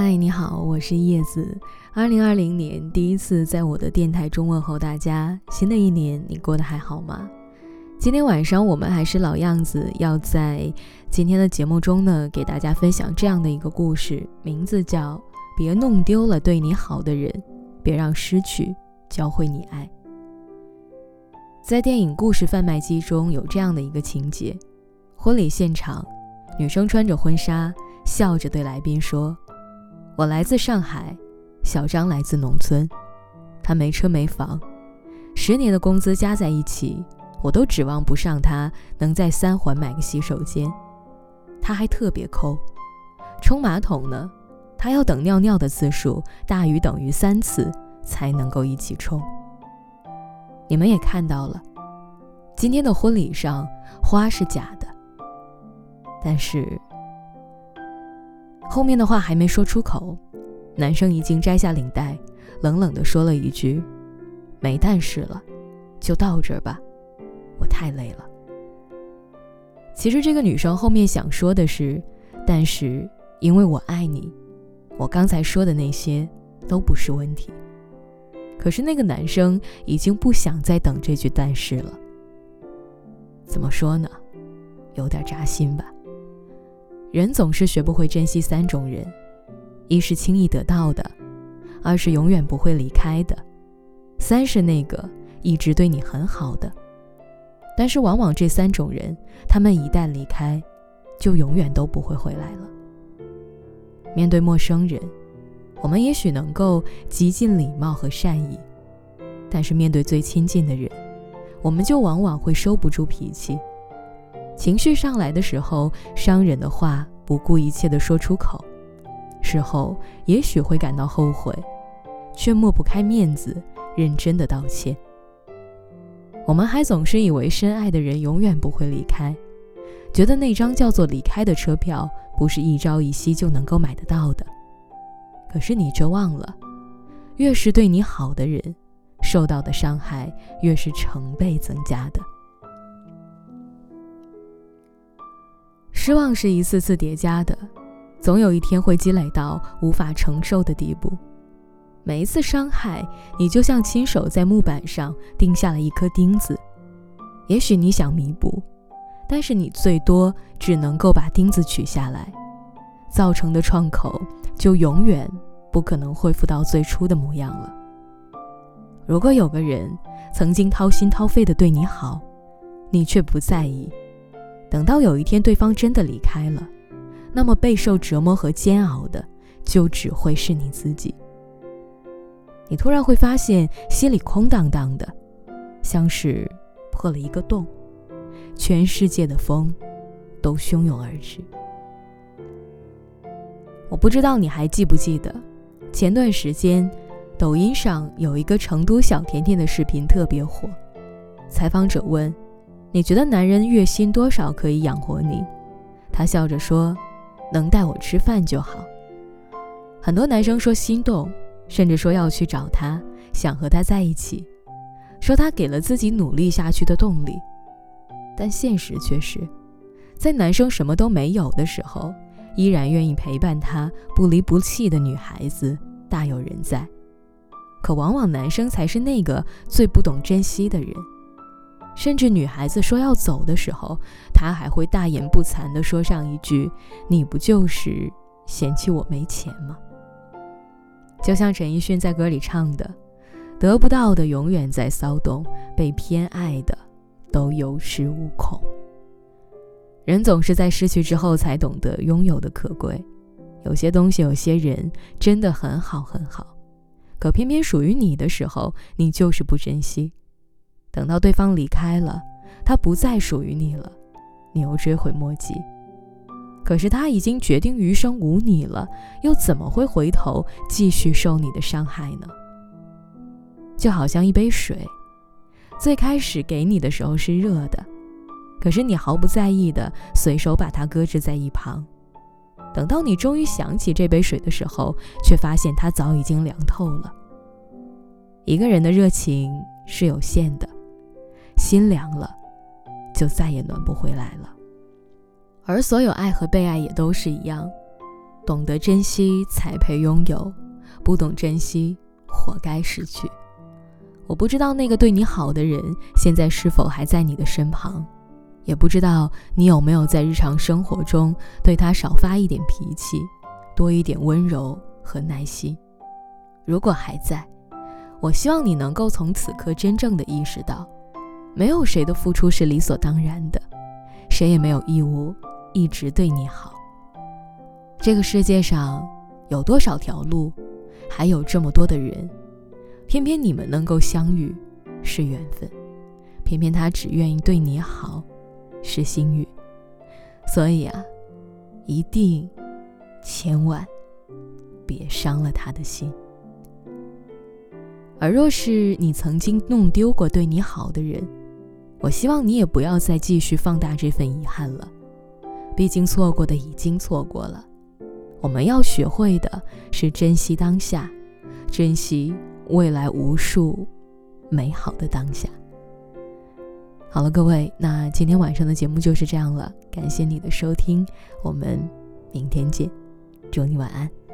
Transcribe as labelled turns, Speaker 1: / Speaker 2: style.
Speaker 1: 嗨，你好，我是叶子。二零二零年第一次在我的电台中问候大家，新的一年你过得还好吗？今天晚上我们还是老样子，要在今天的节目中呢，给大家分享这样的一个故事，名字叫《别弄丢了对你好的人，别让失去教会你爱》。在电影《故事贩卖机》中有这样的一个情节：婚礼现场，女生穿着婚纱，笑着对来宾说。我来自上海，小张来自农村，他没车没房，十年的工资加在一起，我都指望不上他能在三环买个洗手间。他还特别抠，冲马桶呢，他要等尿尿的次数大于等于三次才能够一起冲。你们也看到了，今天的婚礼上花是假的，但是。后面的话还没说出口，男生已经摘下领带，冷冷地说了一句：“没但是了，就到这儿吧，我太累了。”其实这个女生后面想说的是：“但是因为我爱你，我刚才说的那些都不是问题。”可是那个男生已经不想再等这句“但是”了。怎么说呢？有点扎心吧。人总是学不会珍惜三种人：一是轻易得到的，二是永远不会离开的，三是那个一直对你很好的。但是往往这三种人，他们一旦离开，就永远都不会回来了。面对陌生人，我们也许能够极尽礼貌和善意，但是面对最亲近的人，我们就往往会收不住脾气。情绪上来的时候，伤人的话不顾一切地说出口，事后也许会感到后悔，却抹不开面子，认真的道歉。我们还总是以为深爱的人永远不会离开，觉得那张叫做离开的车票不是一朝一夕就能够买得到的。可是你却忘了，越是对你好的人，受到的伤害越是成倍增加的。失望是一次次叠加的，总有一天会积累到无法承受的地步。每一次伤害，你就像亲手在木板上钉下了一颗钉子。也许你想弥补，但是你最多只能够把钉子取下来，造成的创口就永远不可能恢复到最初的模样了。如果有个人曾经掏心掏肺的对你好，你却不在意。等到有一天对方真的离开了，那么备受折磨和煎熬的就只会是你自己。你突然会发现心里空荡荡的，像是破了一个洞，全世界的风都汹涌而至。我不知道你还记不记得，前段时间抖音上有一个成都小甜甜的视频特别火，采访者问。你觉得男人月薪多少可以养活你？他笑着说：“能带我吃饭就好。”很多男生说心动，甚至说要去找他，想和他在一起，说他给了自己努力下去的动力。但现实却是，在男生什么都没有的时候，依然愿意陪伴他不离不弃的女孩子大有人在。可往往男生才是那个最不懂珍惜的人。甚至女孩子说要走的时候，他还会大言不惭地说上一句：“你不就是嫌弃我没钱吗？”就像陈奕迅在歌里唱的：“得不到的永远在骚动，被偏爱的都有恃无恐。”人总是在失去之后才懂得拥有的可贵。有些东西，有些人真的很好很好，可偏偏属于你的时候，你就是不珍惜。等到对方离开了，他不再属于你了，你又追悔莫及。可是他已经决定余生无你了，又怎么会回头继续受你的伤害呢？就好像一杯水，最开始给你的时候是热的，可是你毫不在意的随手把它搁置在一旁。等到你终于想起这杯水的时候，却发现它早已经凉透了。一个人的热情是有限的。心凉了，就再也暖不回来了。而所有爱和被爱也都是一样，懂得珍惜才配拥有，不懂珍惜活该失去。我不知道那个对你好的人现在是否还在你的身旁，也不知道你有没有在日常生活中对他少发一点脾气，多一点温柔和耐心。如果还在，我希望你能够从此刻真正的意识到，没有谁的付出是理所当然的，谁也没有义务一直对你好。这个世界上有多少条路，还有这么多的人。偏偏你们能够相遇，是缘分；偏偏他只愿意对你好，是幸运。所以啊，一定，千万，别伤了他的心。而若是你曾经弄丢过对你好的人，我希望你也不要再继续放大这份遗憾了。毕竟错过的已经错过了，我们要学会的是珍惜当下，珍惜。未来无数美好的当下。好了，各位，那今天晚上的节目就是这样了，感谢你的收听，我们明天见，祝你晚安。